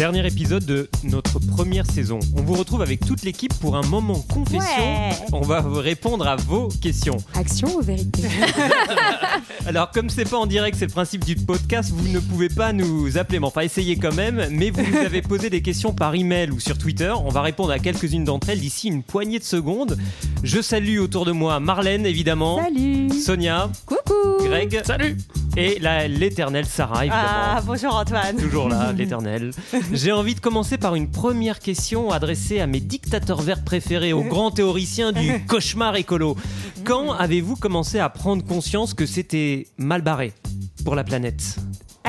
Dernier épisode de notre première saison. On vous retrouve avec toute l'équipe pour un moment confession. Ouais. On va vous répondre à vos questions. Action ou vérité? Alors, comme c'est pas en direct, c'est le principe du podcast, vous ne pouvez pas nous appeler, mais enfin, essayez quand même. Mais vous nous avez posé des questions par email ou sur Twitter. On va répondre à quelques-unes d'entre elles d'ici une poignée de secondes. Je salue autour de moi Marlène, évidemment. Salut Sonia, Coucou Greg, salut, et la- l'éternelle Sarah, évidemment. Ah, bonjour Antoine. Toujours là, l'éternel. J'ai envie de commencer par une première question adressée à mes dictateurs verts préférés, aux grands théoriciens du cauchemar écolo. Quand avez-vous commencé à prendre conscience que c'était mal barré pour la planète?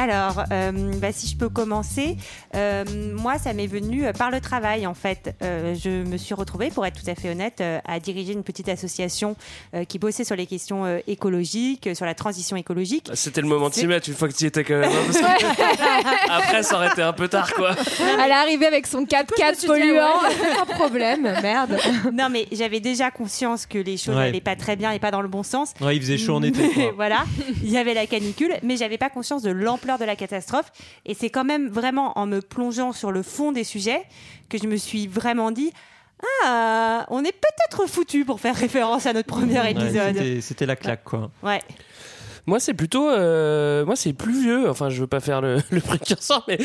Alors, euh, bah, si je peux commencer, euh, moi, ça m'est venu euh, par le travail, en fait. Euh, je me suis retrouvée, pour être tout à fait honnête, euh, à diriger une petite association euh, qui bossait sur les questions euh, écologiques, sur la transition écologique. C'était le moment de s'y mettre une fois que tu y étais quand même. hein, parce que Après, ça aurait été un peu tard, quoi. Elle est arrivée avec son 4x4 polluant. Pas de problème, merde. non, mais j'avais déjà conscience que les choses Ouais. n'allaient pas très bien et pas dans le bon sens. Ouais, il faisait chaud en été. quoi. voilà, il y avait la canicule, mais j'avais pas conscience de l'ampleur de la catastrophe. Et c'est quand même vraiment en me plongeant sur le fond des sujets que je me suis vraiment dit Ah, on est peut-être foutu pour faire référence à notre premier épisode. C'était la claque, quoi. Ouais. Moi, c'est plutôt. euh, moi, c'est plus vieux. Enfin, je veux pas faire le, le précurseur, mais. Bah,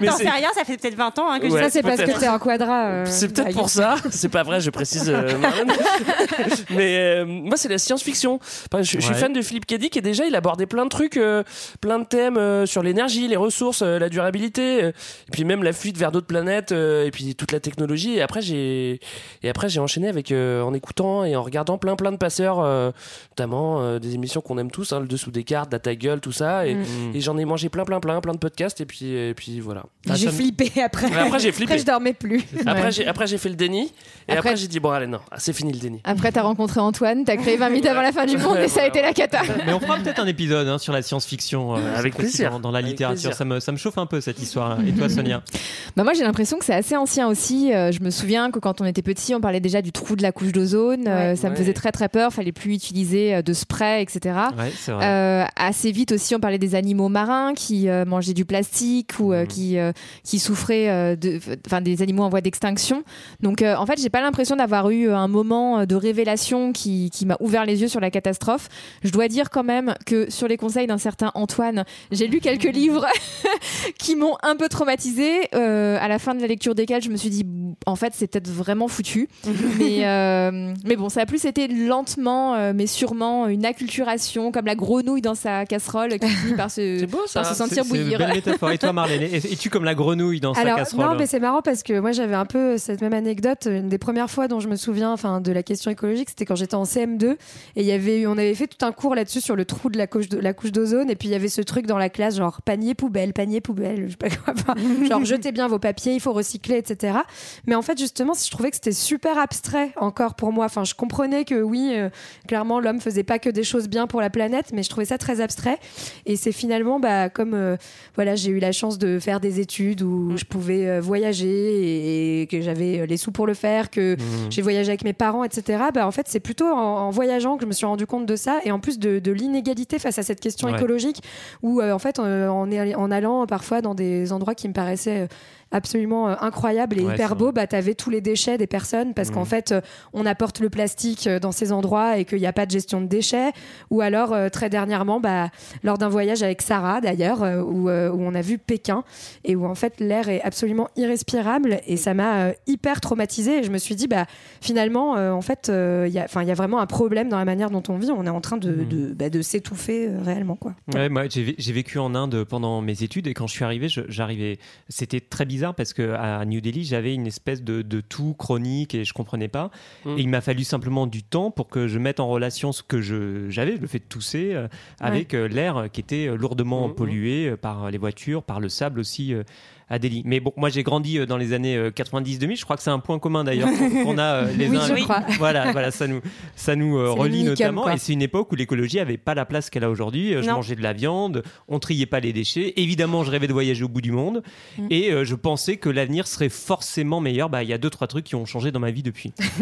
mais attends, c'est- c'est rien, ça fait peut-être 20 ans hein, que je Ouais, ça, c'est parce que t'es un quadra. euh, C'est peut-être Greg. pour ça. C'est pas vrai, je précise. euh. Mais euh, moi, c'est la science-fiction. Enfin, je, je suis Ouais. fan de Philippe Cadic et déjà, il abordait plein de trucs, euh, plein de thèmes euh, sur l'énergie, les ressources, euh, la durabilité, euh, et puis même la fuite vers d'autres planètes, euh, et puis toute la technologie. Et après, j'ai et après j'ai enchaîné avec euh, en écoutant et en regardant plein plein de passeurs, euh, notamment euh, des émissions qu'on aime tous, hein, le dessous des cartes, Data Gueule, tout ça. Et, Mm. et j'en ai mangé plein plein plein plein de podcasts et puis et puis voilà. Ah, J'ai me- flippé après. Mais après, j'ai flippé. Après, je dormais plus. Après, Ouais. j'ai après j'ai fait le déni et Après- après, j'ai dit bon allez non, ah, c'est fini le déni. Après, t'as rencontré Antoine, t'as créé 20 minutes avant la fin du monde Ouais, et ça a été la cata. Mais on fera peut-être un épisode hein, sur la science-fiction. euh, Avec plaisir. Dans, dans la Avec littérature. plaisir. Ça me, ça me chauffe un peu cette histoire. Et toi, Sonia Bah moi j'ai l'impression que c'est assez ancien aussi. Euh, je me souviens que quand on était petit, on parlait déjà du trou de la couche d'ozone. Euh, Ouais. ça me faisait très très peur. Fallait plus utiliser de spray, etc. Ouais, c'est vrai. Euh, assez vite aussi, on parlait des animaux marins qui euh, mangeaient du plastique ou euh, Mhm. qui qui souffraient de, des animaux en voie d'extinction. Donc en fait, j'ai pas l'impression d'avoir eu un moment de révélation qui qui m'a ouvert les yeux sur la catastrophe. Je dois dire quand même que sur les conseils d'un certain Antoine, j'ai lu quelques livres qui m'ont un peu traumatisée. À la fin de la lecture desquels, je me suis dit, en fait, c'est peut-être vraiment foutu. mais, mais bon, ça a plus été lentement, mais sûrement, une acculturation, comme la grenouille dans sa casserole qui finit par se, C'est beau ça. par se sentir c'est une bouillir. belle métaphore. Et toi, Marlène es- Es-tu comme la grenouille dans sa casserole non, mais c'est marrant parce que moi j'avais un peu cette même anecdote. Une des premières fois dont je me souviens, enfin, de la question écologique, c'était quand j'étais en CM2 et il y avait eu, on avait fait tout un cours là-dessus sur le trou de la couche de la couche d'ozone et puis il y avait ce truc dans la classe genre panier poubelle, panier poubelle, je sais pas quoi, enfin, genre jetez bien vos papiers, il faut recycler, etc. Mais en fait justement, je trouvais que c'était super abstrait encore pour moi. Enfin, je comprenais que oui, euh, clairement l'homme faisait pas que des choses bien pour la planète, mais je trouvais ça très abstrait. Et c'est finalement, bah, comme euh, voilà, j'ai eu la chance de faire des études où je pouvais euh, voyager et, et que j'avais euh, les sous pour le faire, que Mmh. j'ai voyagé avec mes parents, etc. Bah, en fait, c'est plutôt en, en voyageant que je me suis rendu compte de ça et en plus de, de l'inégalité face à cette question Ouais. écologique où, en fait, en, allant parfois dans des endroits qui me paraissaient absolument euh, incroyables et Ouais, hyper vrai. bah, tu avais tous les déchets des personnes parce qu'en fait, euh, on apporte le plastique euh, dans ces endroits et qu'il n'y a pas de gestion de déchets. Ou alors, très dernièrement, bah, lors d'un voyage avec Sarah d'ailleurs, où, où on a vu Pékin et où en fait l'air est absolument irrespirable et ça m'a hyper traumatisée et je me suis dit bah finalement en fait il y a vraiment un problème dans la manière dont on vit on est en train de, de, bah, de s'étouffer réellement quoi Ouais, moi, j'ai vé- j'ai vécu en Inde pendant mes études et quand je suis arrivé, j'arrivais. C'était très bizarre parce que à New Delhi, j'avais une espèce de, de tout chronique et je comprenais pas. Mm. Et il m'a fallu simplement du temps pour que je mette en relation ce que j'avais, le fait de tousser, euh, avec euh, l'air qui était euh, lourdement Mm, mm. pollué par les voitures, par le sable aussi euh, Adélie. Mais bon, moi j'ai grandi euh, dans les années euh, 90-2000. Je crois que c'est un point commun d'ailleurs qu'on a euh, les Oui, uns. je crois. Voilà, voilà, ça nous, ça nous euh, relie notamment. quoi. Et c'est une époque où l'écologie avait pas la place qu'elle a aujourd'hui. Euh, Je Non. mangeais de la viande, on triait pas les déchets. Évidemment, je rêvais de voyager au bout du monde. Et euh, je pensais que l'avenir serait forcément meilleur. Bah, il y a deux, trois trucs qui ont changé dans ma vie depuis.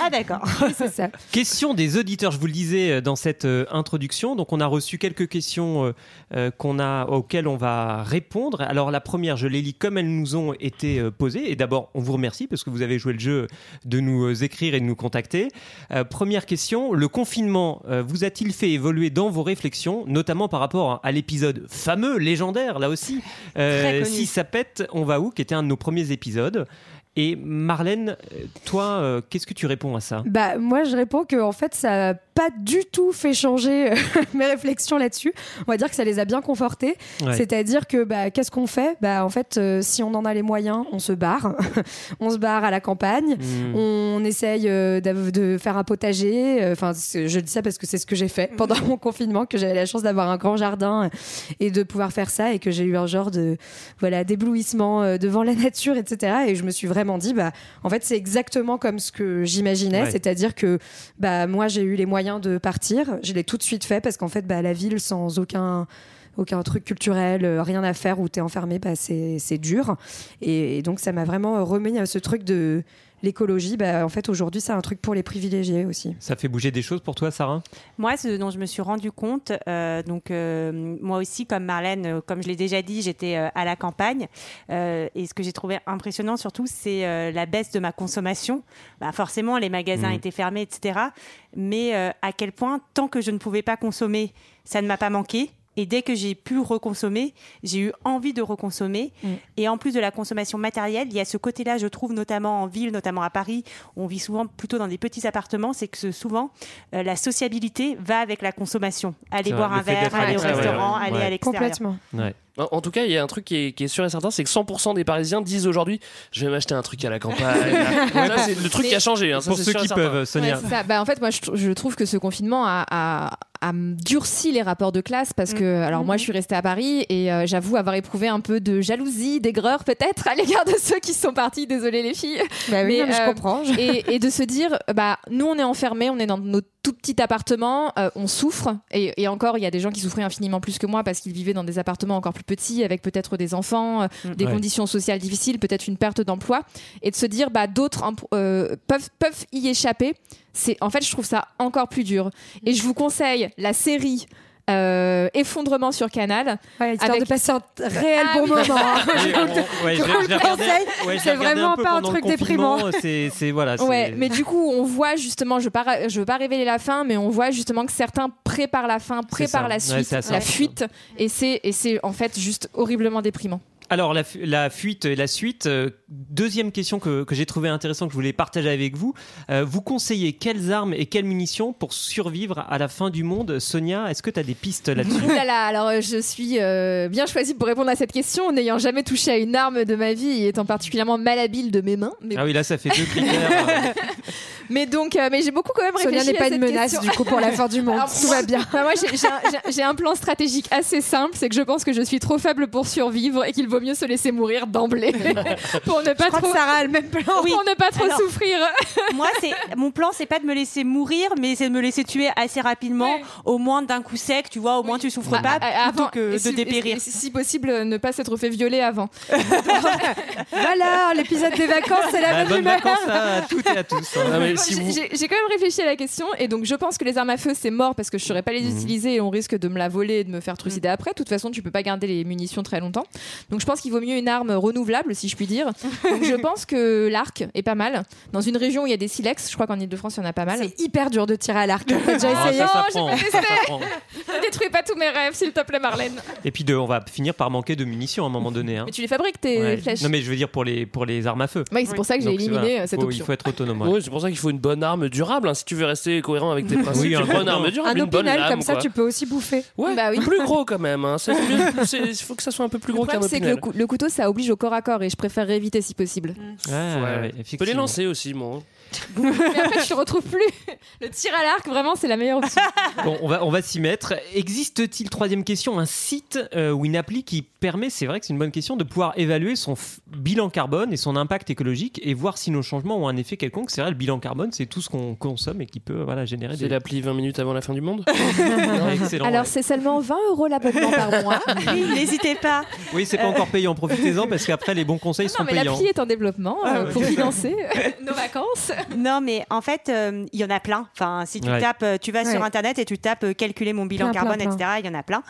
ah d'accord. c'est ça. Question des auditeurs, je vous le disais euh, dans cette euh, introduction. Donc, on a reçu quelques questions euh, euh, qu'on a, auxquelles on va répondre. Alors, la première, je les comme elles nous ont été euh, posées. Et d'abord, on vous remercie parce que vous avez joué le jeu de nous euh, écrire et de nous contacter. Euh, première question, le confinement euh, vous a-t-il fait évoluer dans vos réflexions, notamment par rapport à l'épisode fameux, légendaire, là aussi, euh, Très connu. Si ça pète, on va où qui était un de nos premiers épisodes. Et Marlène, toi, euh, qu'est-ce que tu réponds à ça? Bah, moi, je réponds que en fait, ça pas du tout fait changer euh, mes réflexions là-dessus. On va dire que ça les a bien confortés. Ouais. C'est-à-dire que bah, qu'est-ce qu'on fait? Bah, en fait, euh, si on en a les moyens, on se barre. on se barre à la campagne. Hmm. On essaye euh, de faire un potager. Enfin, je dis ça parce que c'est ce que j'ai fait pendant mon confinement, que j'avais la chance d'avoir un grand jardin et de pouvoir faire ça, et que j'ai eu un genre de voilà d'éblouissement devant la nature, etc. Et je me suis vraiment dit, bah, en fait, c'est exactement comme ce que j'imaginais, Ouais. c'est-à-dire que bah, moi, j'ai eu les moyens de partir. Je l'ai tout de suite fait parce qu'en fait, bah, la ville sans aucun aucun truc culturel, euh, rien à faire où tu es enfermé, bah, c'est c'est dur. Et, et donc, ça m'a vraiment remis à ce truc de l'écologie. Bah, en fait, aujourd'hui, c'est un truc pour les privilégiés aussi. Ça fait bouger des choses pour toi, Sarah? Moi, ce dont je me suis rendu compte, euh, donc euh, moi aussi, comme Marlène, comme je l'ai déjà dit, j'étais euh, à la campagne. Euh, et ce que j'ai trouvé impressionnant surtout, c'est euh, la baisse de ma consommation. Bah, forcément, les magasins Mhm. étaient fermés, etc. Mais euh, à quel point, tant que je ne pouvais pas consommer, ça ne m'a pas manqué. Et dès que j'ai pu reconsommer, j'ai eu envie de reconsommer. Mm. Et en plus de la consommation matérielle, il y a ce côté-là, je trouve, notamment en ville, notamment à Paris, où on vit souvent plutôt dans des petits appartements, c'est que souvent, euh, la sociabilité va avec la consommation. Aller boire un verre, aller au restaurant, ouais. aller Ouais. à l'extérieur. Complètement. En, tout cas, il y a un truc qui est, qui est sûr et certain, c'est que 100% des Parisiens disent aujourd'hui Je vais m'acheter un truc à la campagne. Ça, c'est le truc qui a changé. hein, ça, Pour c'est ceux sûr qui certain. peuvent, Sonia. Ouais, ça. Bah, en fait, moi, je, tr- je trouve que ce confinement a, a- a durci les rapports de classe parce que, alors moi, je suis restée à Paris et euh, j'avoue avoir éprouvé un peu de jalousie, d'aigreur peut-être à l'égard de ceux qui sont partis. Désolée les filles. Bah oui, Mais, non, mais je euh, comprends. et, et de se dire, bah, nous, on est enfermés, on est dans nos tout petits appartements, euh, on souffre. Et, et encore, il y a des gens qui souffraient infiniment plus que moi parce qu'ils vivaient dans des appartements encore plus petits, avec peut-être des enfants, euh, Mm. des Ouais. conditions sociales difficiles, peut-être une perte d'emploi. Et de se dire, bah, d'autres hein, euh, peuvent, peuvent y échapper. C'est, en fait, je trouve ça encore plus dur. Et je vous conseille la série. Euh, effondrement sur Canal. Ouais, histoire Avec- de passer un réel Ah bon oui. moment. Oui, on- ouais, ouais, c'est vraiment pas un truc déprimant. C'est, c'est- voilà. c'est- Ouais, mais du coup, on voit justement, je ne je veux pas révéler la fin, mais on voit justement que certains préparent la fin, préparent la suite, la fuite, et c'est et c'est en fait juste horriblement déprimant. Alors, la, fu- la fuite et la suite. euh, deuxième question que, que j'ai trouvé intéressant, que je voulais partager avec vous. Euh, vous conseillez quelles armes et quelles munitions pour survivre à la fin du monde? Sonia, est-ce que tu as des pistes là-dessus? Là là, alors euh, je suis euh, bien choisie pour répondre à cette question, n'ayant jamais touché à une arme de ma vie et étant particulièrement malhabile de mes mains. Mais, Ah oui, là, ça fait deux critères. euh, mais donc, euh, mais j'ai beaucoup quand même Sonia réfléchi n'est pas à une cette menace question. du coup pour la fin du monde. Alors, Tout moi- va bien. Bah, moi, j'ai- j'ai un, j'ai- j'ai un plan stratégique assez simple, c'est que je pense que je suis trop faible pour survivre et qu'il vaut mieux se laisser mourir d'emblée pour ne pas Je crois trop, que Sarah a le même plan. Oui. pour ne pas trop Alors- souffrir. Moi, c'est mon plan, c'est pas de me laisser mourir, mais c'est de me laisser tuer assez rapidement, Ouais. au moins d'un coup sec, tu vois, au moins tu souffres pas, Ah, ah, plutôt avant- que et de si- dépérir. et si, si possible, euh, ne pas s'être fait violer avant. Voilà, l'épisode des vacances, c'est la bah, même bonnes humeur. vacances à toutes et à tous. hein. Ah, mais si J'ai vous- j'ai- j'ai quand même réfléchi à la question et donc je pense que les armes à feu c'est mort parce que je saurais pas les Mhm. utiliser et on risque de me la voler et de me faire trucider après. De toute façon, tu peux pas garder les munitions très longtemps. Donc je pense qu'il vaut mieux une arme renouvelable si je puis dire. Donc je pense que l'arc est pas mal. Dans une région où il y a des silex, je crois qu'en Ile-de-France il y en a pas mal. C'est hyper dur de tirer à l'arc. T'as déjà Ah, essayé ça Non, j'ai pas ça détruis pas tous mes rêves, s'il te plaît, Marlène. Et puis de, on va finir par manquer de munitions à un moment donné. hein. Mais tu les fabriques tes Ouais. flèches. Non mais je veux dire pour les, pour les armes à feu. Oui, c'est pour ça que j'ai éliminé voilà. euh, cette Faut- option. Il faut être autonome. ouais. Ouais, c'est pour ça qu'il faut une bonne arme durable. hein. Si tu veux rester cohérent avec tes principes, Oui, bon une arme nom. durable, Un une bonne opinel, lame. comme ça quoi. tu peux aussi bouffer. Ouais, Bah oui. plus gros quand même. hein. Il faut que ça soit un peu plus gros qu'un problème, c'est que le, opinel. cou- le couteau, ça oblige au corps à corps et je préférerais éviter si possible. Ouais, ouais, Ouais. ouais, Tu peux les lancer aussi, moi. Mais après, je ne retrouve plus. Le tir à l'arc, vraiment, c'est la meilleure option. Bon, on va, on va s'y mettre. Existe-t-il, troisième question, un site euh, ou une appli qui permet, c'est vrai que c'est une bonne question, de pouvoir évaluer son bilan carbone et son impact écologique et voir si nos changements ont un effet quelconque? C'est vrai, le bilan carbone, c'est tout ce qu'on consomme et qui peut voilà, générer C'est des... l'appli 20 minutes avant la fin du monde? Excellent. Alors, ouais. c'est seulement 20 euros l'abonnement par mois. Oui, N'hésitez pas. Oui, c'est pas encore payant, profitez-en parce qu'après, les bons conseils Non, sont mais payants. l'appli est en développement euh, Ah ouais. pour financer nos vacances. Non, mais en fait, euh, il y en a plein. Enfin, si tu Ouais. tapes, euh, tu vas sur. Internet et tu tapes euh, calculer mon bilan Plein, carbone, plein. etc. Il y en a plein.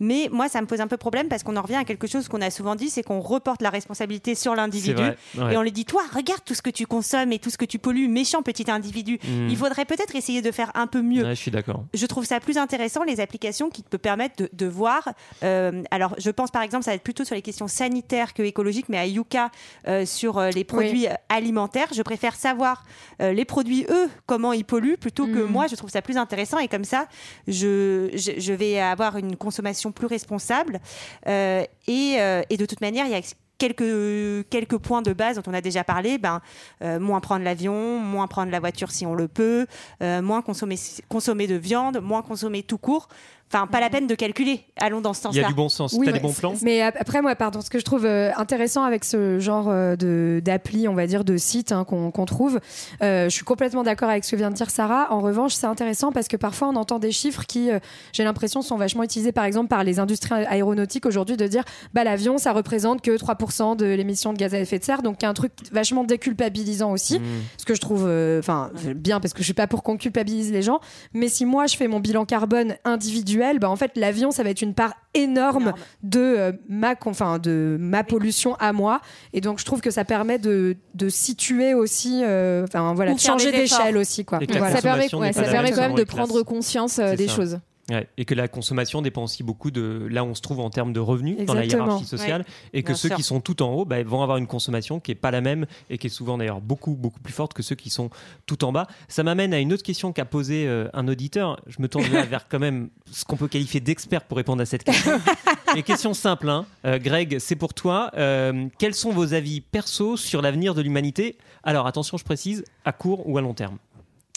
Mais moi, ça me pose un peu problème parce qu'on en revient à quelque chose qu'on a souvent dit, c'est qu'on reporte la responsabilité sur l'individu. ouais. Et on lui dit, toi, regarde tout ce que tu consommes et tout ce que tu pollues, méchant petit individu. Mm. Il faudrait peut-être essayer de faire un peu mieux. Ouais, je suis d'accord. je trouve ça plus intéressant les applications qui te permettent de, de voir. euh, alors, je pense par exemple, ça va être plutôt sur les questions sanitaires que écologiques, mais à Yuka euh, sur euh, les produits alimentaires, je préfère savoir euh, les produits eux comment ils polluent plutôt que Mhm. moi. Je trouve ça plus intéressant et comme ça, je, je, je vais avoir une consommation plus responsable Euh, et, euh, et de toute manière, il y a quelques, quelques points de base dont on a déjà parlé, ben, euh, moins prendre l'avion, moins prendre la voiture si on le peut, euh, moins consommer, consommer de viande, moins consommer tout court. Enfin, pas la peine de calculer. Allons dans ce Il y a sens-là. du bon sens. Oui, T'as des bons plans? Mais ap- après, moi, pardon, ce que je trouve euh, intéressant avec ce genre euh, de d'appli, on va dire, de site hein, qu'on trouve, euh, je suis complètement d'accord avec ce que vient de dire Sarah. En revanche, c'est intéressant parce que parfois, on entend des chiffres qui, euh, j'ai l'impression, sont vachement utilisés, par exemple, par les industries aéronautiques aujourd'hui, de dire, bah, l'avion, ça représente que 3% de l'émission de gaz à effet de serre, donc il y a un truc vachement déculpabilisant aussi Mm. ce que je trouve euh, enfin bien parce que je suis pas pour qu'on culpabilise les gens mais si moi je fais mon bilan carbone individuel bah en fait l'avion ça va être une part énorme, Énorme. de euh, ma enfin de ma pollution à moi et donc je trouve que ça permet de, de situer aussi euh, enfin voilà de changer d'échelle aussi quoi Et que la Voilà. Ça permet, ouais, ça permet même quand même de prendre conscience euh, des ça. choses. Ouais, et que la consommation dépend aussi beaucoup de là où on se trouve en termes de revenus dans la hiérarchie sociale et que Bien ceux sûr. qui sont tout en haut bah, vont avoir une consommation qui est pas la même et qui est souvent d'ailleurs beaucoup beaucoup plus forte que ceux qui sont tout en bas. Ça m'amène à une autre question qu'a posée euh, un auditeur. Je me tourne là vers quand même ce qu'on peut qualifier d'expert pour répondre à cette question. Question simple, hein. Euh, Greg, c'est pour toi. Euh, quels sont vos avis perso sur l'avenir de l'humanité? Alors attention, je précise, à court ou à long terme?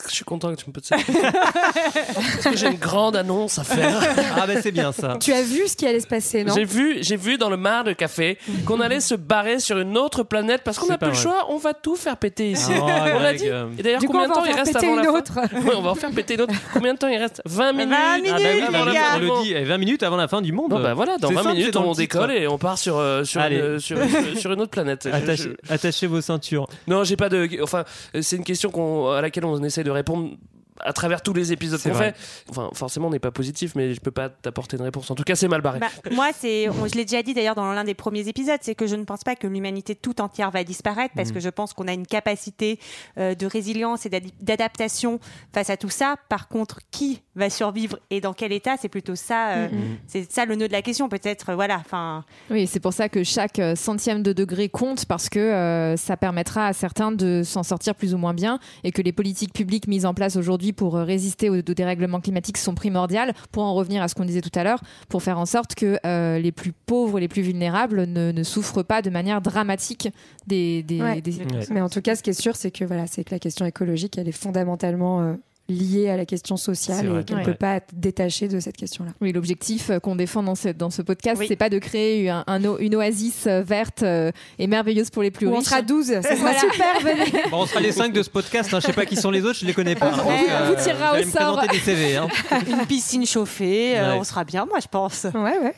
Je suis content que tu me poses cette question. Parce que j'ai une grande annonce à faire. Ah bah c'est bien ça. tu as vu ce qui allait se passer non? J'ai vu, j'ai vu dans le mar de café qu'on allait se barrer sur une autre planète parce qu'on n'a pas plus le choix, on va tout faire péter ici. Oh, on l'a dit. Et d'ailleurs, combien de temps il reste avant la fin? autre Ouais, on va en faire péter une autre. Combien de temps il reste? 20 minutes. 20 minutes, Ah bah oui, les gars. on le dit, eh, 20 minutes avant la fin du monde. Bon bah voilà, dans C'est 20 simple, minutes on décolle et on part sur euh, sur, une, sur, sur- sur une autre planète. Attachez, je- attachez vos ceintures. Non, j'ai pas de. Enfin, c'est une question qu'on- à laquelle on essaie de répondre à travers tous les épisodes C'est qu'on vrai. fait. Enfin, forcément, on n'est pas positif, mais je peux pas t'apporter une réponse. En tout cas, c'est mal barré. Bah, moi, c'est, je l'ai déjà dit d'ailleurs dans l'un des premiers épisodes, c'est que je ne pense pas que l'humanité tout entière va disparaître parce Mhm. que je pense qu'on a une capacité euh, de résilience et d'adaptation face à tout ça. Par contre, qui va survivre et dans quel état, c'est plutôt ça, euh, Mhm. c'est ça le nœud de la question peut-être. euh, Voilà, enfin, Oui, c'est pour ça que chaque centième de degré compte parce que euh, ça permettra à certains de s'en sortir plus ou moins bien et que les politiques publiques mises en place aujourd'hui pour euh, résister aux, aux dérèglements climatiques sont primordiales pour en revenir à ce qu'on disait tout à l'heure, pour faire en sorte que euh, les plus pauvres, les plus vulnérables ne, ne souffrent pas de manière dramatique des... des, Ouais. des- Ouais. mais en tout cas ce qui est sûr c'est que voilà c'est que la question écologique elle est fondamentalement euh, liée à la question sociale et qu'elle ne Ouais. peut pas être détachée de cette question là Oui, l'objectif euh, qu'on défend dans ce, dans ce podcast, Oui. c'est pas de créer un, un o- une oasis euh, verte euh, et merveilleuse pour les plus Ou on riches. sera 12 ça sera Voilà. super venez Bon, on sera les 5 de ce podcast. Hein. Je sais pas qui sont les autres, je les connais pas. Donc, On vous tirera au me sort. présenter des CV. Hein. une piscine chauffée, euh, on sera bien, moi je pense. ouais ouais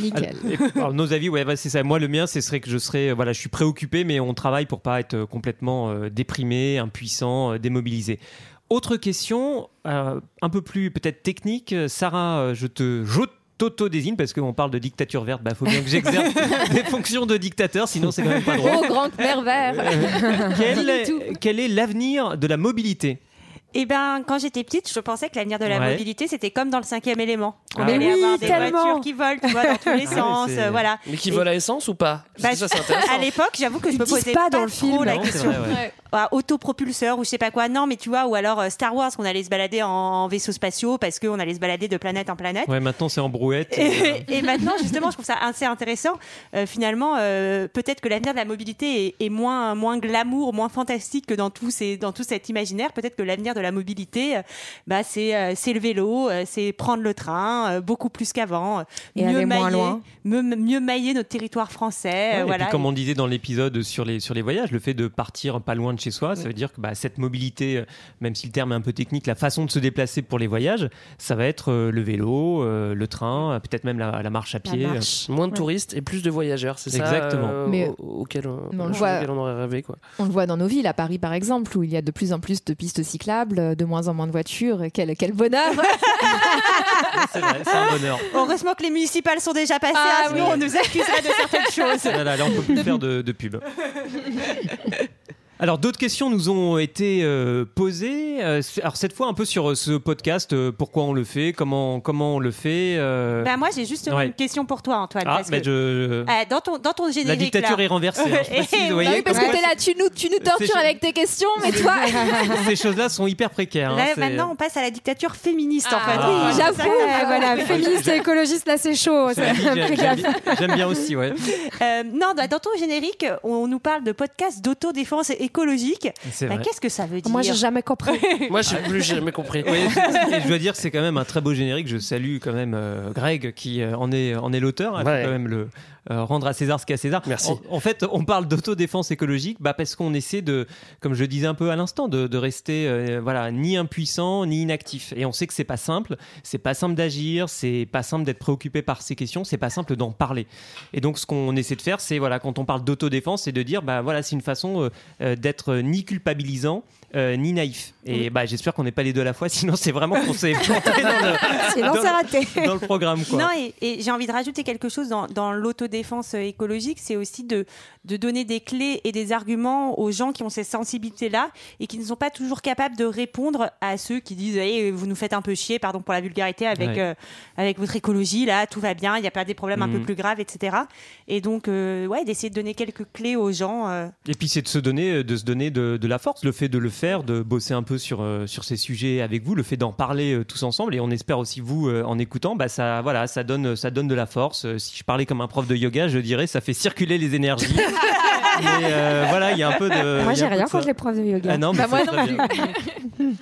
Nickel. Alors, nos avis, ouais, bah, c'est ça. Moi, le mien, ce serait que je serais, voilà, je suis préoccupé, mais on travaille pour pas être complètement euh, déprimé, impuissant, euh, démobilisé. Autre question, euh, un peu plus peut-être technique. Euh, Sarah, euh, je te, je t'auto-désigne parce qu'on parle de dictature verte. Bah, faut bien que j'exerce des fonctions de dictateur, sinon c'est quand même pas drôle. Oh, grande mère vert Euh, quel, est l'avenir de la mobilité? Eh ben, quand j'étais petite, je pensais que l'avenir de la Ouais. mobilité, c'était comme dans le cinquième élément. On Ah allait oui, avoir des tellement. voitures qui volent, tu vois, dans tous les Ah sens, euh, voilà. Mais qui Et- vole à essence ou pas? Bah, Ça. À l'époque, j'avoue que je me Ils disent posais pas pas, dans le trop film. la Non, c'est question. vrai, ouais. Ouais. Ah, autopropulseur ou je sais pas quoi. Non, mais tu vois, ou alors euh, Star Wars, qu'on allait se balader en, en vaisseau spatiaux parce qu'on allait se balader de planète en planète. Ouais, maintenant c'est en brouette. Et, et maintenant, justement, je trouve ça assez intéressant. Euh, finalement, euh, peut-être que l'avenir de la mobilité est, est moins, moins glamour, moins fantastique que dans tout, ces, dans tout cet imaginaire. Peut-être que l'avenir de la mobilité, euh, bah, c'est euh, c'est le vélo, euh, c'est prendre le train, euh, beaucoup plus qu'avant. euh, aller moins loin. Mieux, mieux mailler notre territoire français. Ouais, euh, et voilà. puis, comme on disait dans l'épisode sur les, sur les voyages, le fait de partir pas loin de chez soi, ça veut dire que bah, cette mobilité, euh, même si le terme est un peu technique, la façon de se déplacer pour les voyages, ça va être euh, le vélo, euh, le train, peut-être même la, la marche à La pied. marche. Moins de Ouais. touristes et plus de voyageurs, c'est ça Exactement. euh, Mais- au- auquel, on, Mais on le chose voit- auquel on aurait rêvé. Quoi. On le voit dans nos villes, à Paris par exemple, où il y a de plus en plus de pistes cyclables, de moins en moins de voitures. Quel, quel bonheur C'est vrai, c'est un bonheur. Heureusement que les municipales sont déjà passées, Ah hein, sinon oui. on nous accuserait de certaines choses. Voilà, là, on peut plus faire de, de pub. Alors, d'autres questions nous ont été euh, posées. Euh, alors, cette fois, un peu sur euh, ce podcast, euh, pourquoi on le fait, comment, comment on le fait. euh. Bah, moi, j'ai justement Ouais. une question pour toi, Antoine. ah, parce mais que, je. euh, dans, ton, dans ton générique. La dictature là, est renversée. hein, je précise, vous voyez, Bah oui, parce que t'es là, tu nous, tu nous tortures avec tes questions, mais toi. Ces choses-là sont hyper précaires. hein, Là, maintenant, on passe à la dictature féministe, en Ah, fait. oui, C'est j'avoue. voilà, féministe et écologiste, là c'est chaud. j'aime- bien- aussi, ouais. Non, dans dans ton générique, on nous parle de podcast d'autodéfense écologique. Bah. Qu'est-ce que ça veut dire Moi j'ai jamais compris. Moi, j'ai plus jamais compris. Oui, et je dois dire que c'est quand même un très beau générique. Je salue quand même euh, Greg qui euh, en est, en est l'auteur. Ouais. quand même le euh, rendre à César ce qu'est à César. Merci. En, en fait, on parle d'autodéfense écologique bah, parce qu'on essaie de, comme je le disais un peu à l'instant, de, de rester euh, voilà, ni impuissant ni inactif. Et on sait que c'est pas simple. C'est pas simple d'agir. C'est pas simple d'être préoccupé par ces questions. C'est pas simple d'en parler. Et donc, ce qu'on essaie de faire, c'est voilà, quand on parle d'autodéfense, c'est de dire bah voilà, c'est une façon euh, d'être ni culpabilisant. euh, ni naïf. Et bah, j'espère qu'on n'est pas les deux à la fois, sinon c'est vraiment qu'on s'est planté dans le, Dans- c'est raté. dans le programme. Quoi. Non, et, et j'ai envie de rajouter quelque chose dans, dans l'autodéfense euh, écologique, c'est aussi de, de donner des clés et des arguments aux gens qui ont ces sensibilités-là et qui ne sont pas toujours capables de répondre à ceux qui disent Eh, vous nous faites un peu chier, pardon pour la vulgarité, avec, Ouais. euh, avec votre écologie, là, tout va bien, il n'y a pas des problèmes un peu Mhm. plus graves, etc. Et donc, euh, ouais, d'essayer de donner quelques clés aux gens. euh, Et puis c'est de se donner, de se donner de, de la force, le fait de le faire, de bosser un peu sur, euh, sur ces sujets avec vous, le fait d'en parler euh, tous ensemble. Et on espère aussi vous euh, en écoutant, bah ça, voilà, ça donne, ça donne de la force. Euh, si je parlais comme un prof de yoga, je dirais ça fait circuler les énergies. Mais euh, voilà, il y a un peu de. Moi j'ai rien contre les profs de yoga. Ah non, mais Bah, moi non.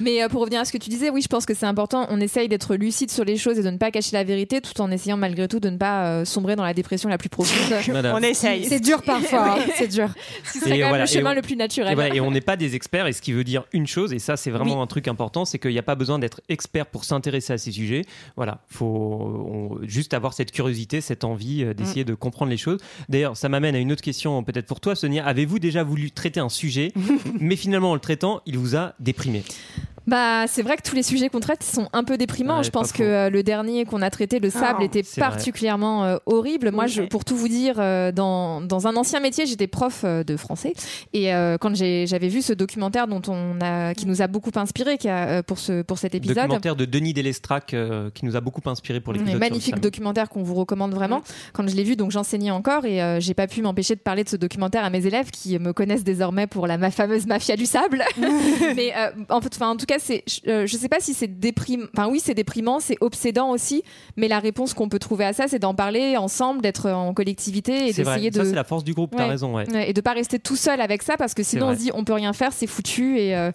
Mais euh, pour revenir à ce que tu disais, oui, je pense que c'est important. On essaye d'être lucide sur les choses et de ne pas cacher la vérité, tout en essayant malgré tout de ne pas euh, sombrer dans la dépression la plus profonde. On essaye. C'est dur parfois, hein, c'est dur. Ce serait Et quand même voilà, le chemin on- le plus Et, naturel. voilà, et on n'est pas des experts, et ce qui veut dire une chose, et ça c'est vraiment Oui. un truc important, c'est qu'il n'y a pas besoin d'être expert pour s'intéresser à ces sujets. Voilà, faut on- juste avoir cette curiosité, cette envie euh, d'essayer de comprendre les choses. D'ailleurs, ça m'amène à une autre question peut-être pour toi, Sonia. Avez-vous déjà voulu traiter un sujet, mais finalement en le traitant, il vous a déprimé? Bah, c'est vrai que tous les sujets qu'on traite sont un peu déprimants. Ouais, je pense que euh, le dernier qu'on a traité, le sable, Oh, était particulièrement euh, horrible. Moi, je, pour tout vous dire, euh, dans, dans un ancien métier, j'étais prof euh, de français. Et euh, quand j'ai- j'avais vu ce documentaire dont on a, qui nous a beaucoup inspiré qui a, euh, pour, ce, pour cet épisode, Documentaire de Denis Delestrac euh, qui nous a beaucoup inspiré pour l'épisode. magnifique documentaire qu'on vous recommande vraiment. Quand je l'ai vu, donc j'enseignais encore et euh, j'ai pas pu m'empêcher de parler de ce documentaire à mes élèves qui me connaissent désormais pour la ma fameuse mafia du sable. Mais euh, en fait, enfin en tout cas, c'est, je, euh, je sais pas si c'est déprimant. Enfin oui, c'est déprimant, c'est obsédant aussi. Mais la réponse qu'on peut trouver à ça, c'est d'en parler ensemble, d'être en collectivité et C'est vrai, d'essayer ça de c'est la force du groupe, t'as Ouais. raison. Ouais. Ouais, et de pas rester tout seul avec ça parce que sinon on se dit on peut rien faire, c'est foutu et euh,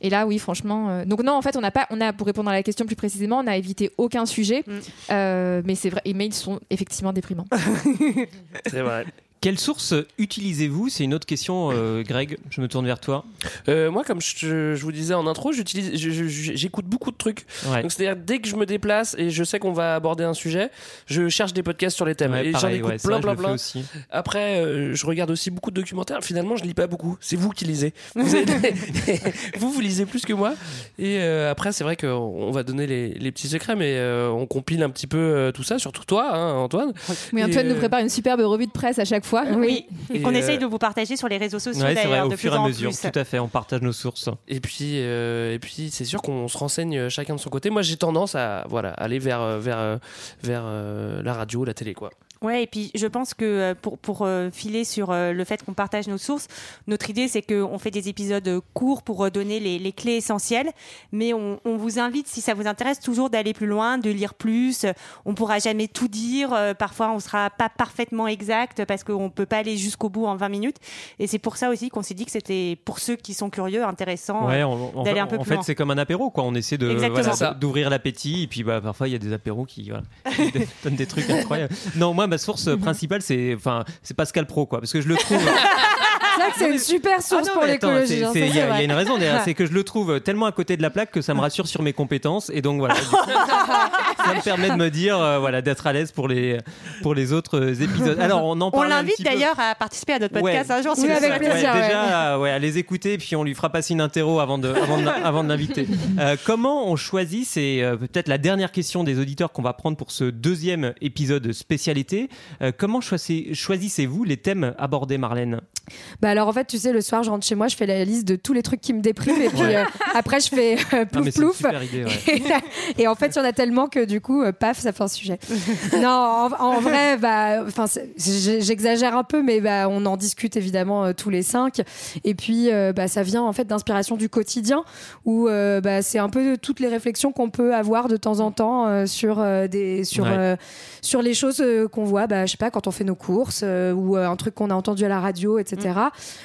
et là, oui, franchement. euh, Donc non, en fait, on n'a pas, on a pour répondre à la question plus précisément, on a évité aucun sujet, Mm. Euh, mais c'est vrai, et mais ils sont effectivement déprimants. C'est vrai. Quelle source utilisez-vous? C'est une autre question, euh, Greg. Je me tourne vers toi. Euh, moi, comme je, je vous disais en intro, j'utilise, j'écoute beaucoup de trucs. Ouais. Donc, c'est-à-dire, dès que je me déplace et je sais qu'on va aborder un sujet, je cherche des podcasts sur les thèmes. Ouais, et j'en écoute ouais, plein, plein, plein. aussi. Après, euh, je regarde aussi beaucoup de documentaires. Finalement, je lis pas beaucoup. C'est vous qui lisez. Vous, avez- vous, vous lisez plus que moi. Et euh, après, c'est vrai qu'on on va donner les, les petits secrets, mais euh, on compile un petit peu euh, tout ça, surtout toi, hein, Antoine. Oui, Et, Antoine nous prépare une superbe revue de presse à chaque fois fois. Oui, Et, qu'on euh, essaye de vous partager sur les réseaux sociaux Ouais, d'ailleurs, au de fur plus et à en mesure. plus. Tout à fait, on partage nos sources. Et puis, euh, et puis c'est sûr qu'on se renseigne euh, chacun de son côté. Moi, j'ai tendance à voilà aller vers euh, vers euh, vers euh, la radio, la télé, quoi. Ouais, et puis je pense que euh, pour, pour euh, filer sur euh, le fait qu'on partage nos sources, notre idée c'est qu'on fait des épisodes courts pour donner les, les clés essentielles, mais on, on vous invite, si ça vous intéresse, toujours d'aller plus loin, de lire plus. On pourra jamais tout dire, parfois on sera pas parfaitement exact parce qu'on peut pas aller jusqu'au bout en 20 minutes. Et c'est pour ça aussi qu'on s'est dit que c'était pour ceux qui sont curieux intéressant. Ouais, on- en, d'aller fait- un peu en plus fait, loin. c'est comme un apéro, quoi. On essaie voilà, d'ouvrir l'appétit, et puis bah, parfois il y a des apéros qui voilà, qui donnent des trucs incroyables. Non, moi ma source principale c'est, enfin, c'est Pascal Pro, quoi, parce que je le trouve. C'est vrai que c'est une super Ah source non, pour l'écologie. hein, ça, Il y, a- une raison derrière, c'est que je le trouve tellement à côté de la plaque que ça me rassure sur mes compétences, et donc voilà. ça me permet de me dire, euh, voilà, d'être à l'aise pour les pour les autres euh, épisodes. Alors on en On parle un l'invite d'ailleurs à participer à notre Ouais. podcast un jour. si Oui, avec souhaitez. plaisir. Ouais, ouais. déjà, euh, ouais, à les écouter, puis on lui fera passer une interro avant de, avant de, avant de l'inviter. Euh, comment on choisit C'est euh, peut-être la dernière question des auditeurs qu'on va prendre pour ce deuxième épisode spécialité. Euh, comment choisi- choisissez-vous les thèmes abordés, Marlène? Bah alors en fait, tu sais, le soir, je rentre chez moi, je fais la liste de tous les trucs qui me dépriment et puis Ouais. euh, après je fais euh, plouf plouf. super idée. ouais. Et, et en fait, il y en a tellement que du coup, euh, paf, ça fait un sujet. non, en, en vrai, bah, enfin, j'exagère un peu, mais bah, on en discute évidemment euh, tous les cinq. Et puis, euh, bah, ça vient en fait d'inspiration du quotidien, où euh, bah, c'est un peu toutes les réflexions qu'on peut avoir de temps en temps euh, sur euh, des, sur, Ouais. euh, sur les choses euh, qu'on voit, bah, je sais pas, quand on fait nos courses euh, ou euh, un truc qu'on a entendu à la radio, etc.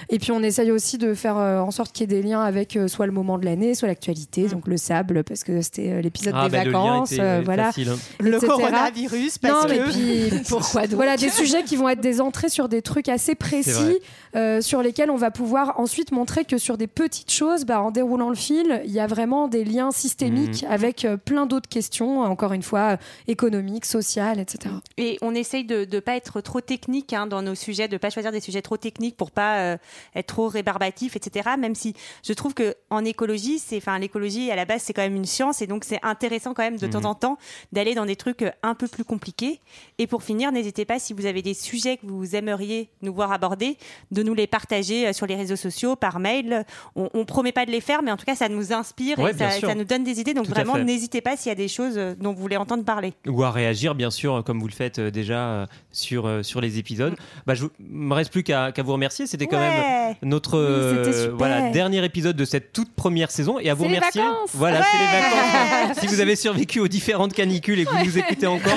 Et puis, on essaye aussi de faire euh, en sorte qu'il y ait des liens avec euh, soit le moment de l'année, soit l'actualité, donc le sable, parce que c'était euh, l'épisode Ah, des bah, le lien vacances, était, euh, ouais, voilà. facile, hein. Le etc. coronavirus, parce non, que. mais puis Pourquoi donc voilà des sujets qui vont être des entrées sur des trucs assez précis, euh, sur lesquels on va pouvoir ensuite montrer que sur des petites choses, bah, en déroulant le fil, il y a vraiment des liens systémiques Mhm. avec euh, plein d'autres questions, encore une fois euh, économiques, sociales, etc. Et on essaye de ne pas être trop technique hein, dans nos sujets, de pas choisir des sujets trop techniques pour pas euh, être trop rébarbatif, etc. Même si je trouve que en écologie, c'est, enfin, l'écologie à la base c'est quand même une science et donc c'est intéressant quand même de Mhm. temps en temps d'aller dans des trucs euh, un peu plus compliqués. Et pour finir, n'hésitez pas si vous avez des sujets que vous aimeriez nous voir aborder, de nous les partager euh, sur les réseaux sociaux, par mail. On, on promet pas de les faire, mais en tout cas ça nous inspire Ouais, et ça, nous donne des idées. Donc Tout vraiment, n'hésitez pas s'il y a des choses dont vous voulez entendre parler. Ou à réagir, bien sûr, comme vous le faites déjà sur, sur les épisodes. Bah, je me reste plus qu'à qu'à vous remercier. C'était quand même notre euh, voilà, dernier épisode de cette toute première saison. Et à vous remercier. Voilà, c'est les vacances. si vous avez survécu aux différentes canicules et que vous nous écoutez encore,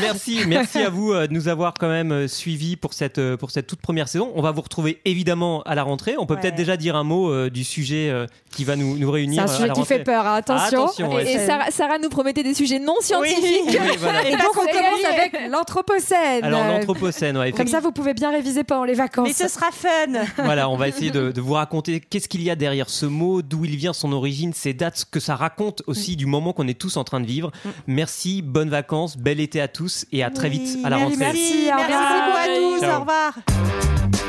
merci, merci à vous euh, de nous avoir quand même euh, suivis pour cette euh, pour cette toute première saison. On va vous retrouver évidemment à la rentrée. On peut Ouais. peut-être déjà dire un mot euh, du sujet euh, qui va nous, nous C'est réunir. un euh, à sujet la qui fait peur, hein, attention. attention, ouais. Et, et Sarah, Sarah nous promettait des sujets non scientifiques. Oui, voilà. Et donc on C'est commence avec l'anthropocène. Alors l'anthropocène, ouais, Comme ça, vous pouvez bien réviser pendant les vacances. Mais ce sera fun. Voilà, on va essayer de, de vous raconter qu'est-ce qu'il y a derrière ce mot, d'où il vient, son origine, ses dates, ce que ça raconte aussi du moment qu'on est tous en train de vivre. Merci, bonnes vacances, bel été à tous tous et à très vite à la rentrée. Merci, merci, merci beaucoup à tous. Au revoir.